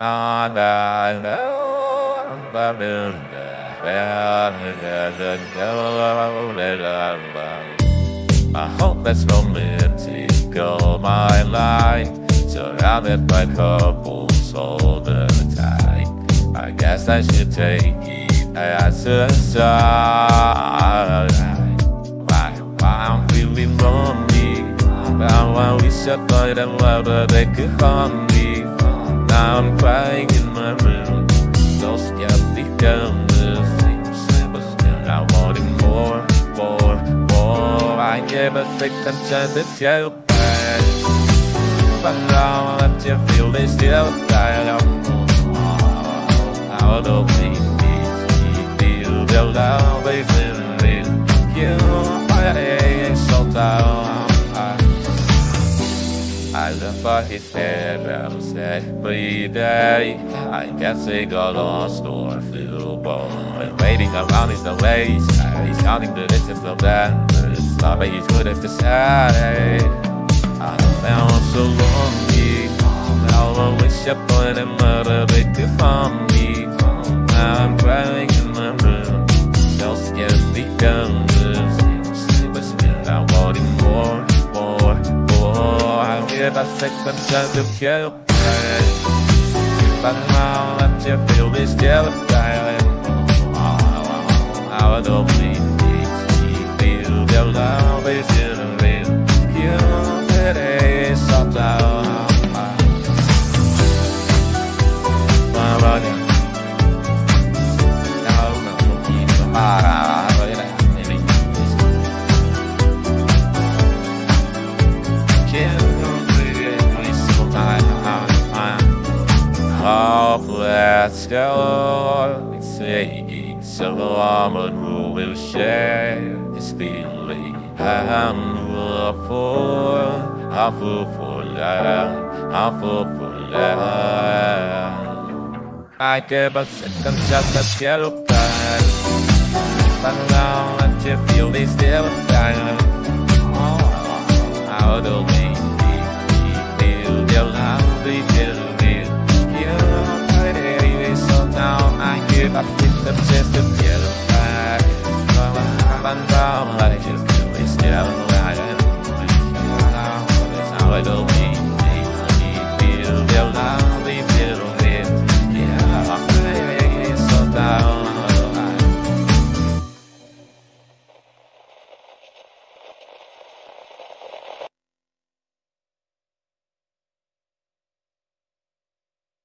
I hope that's romantic all my life. Surrounded by couples all the time. I guess I should take it as a sign. I'm feeling lonely. I wish I thought I they could harm me. I'm crying in my room. So skeptical, the same simple still. I wanted more, more, more. I never think I'm trying to tell back. But now just feel this still tired. Out of me, feel the love is in me. You, ain't so tired. I look for his head, said every day. I guess he got lost or flew born. When waiting around is the ways, he's counting the distance of that. But it's not but he's good at the say. I found so lonely. Eh? Now I wish put him out of to find me. I'm crying second chance to kill pain. But now that you feel this dying. I don't need to feel the love is in me. You, it is so down. Go saying someone who will share his a I'm fool for love, I'm fool for. I give a second chance to yellow card. But now you feel this still dying. Oh, how do I think I'm just a yellow flag. I'm down like you can still lying. How I don't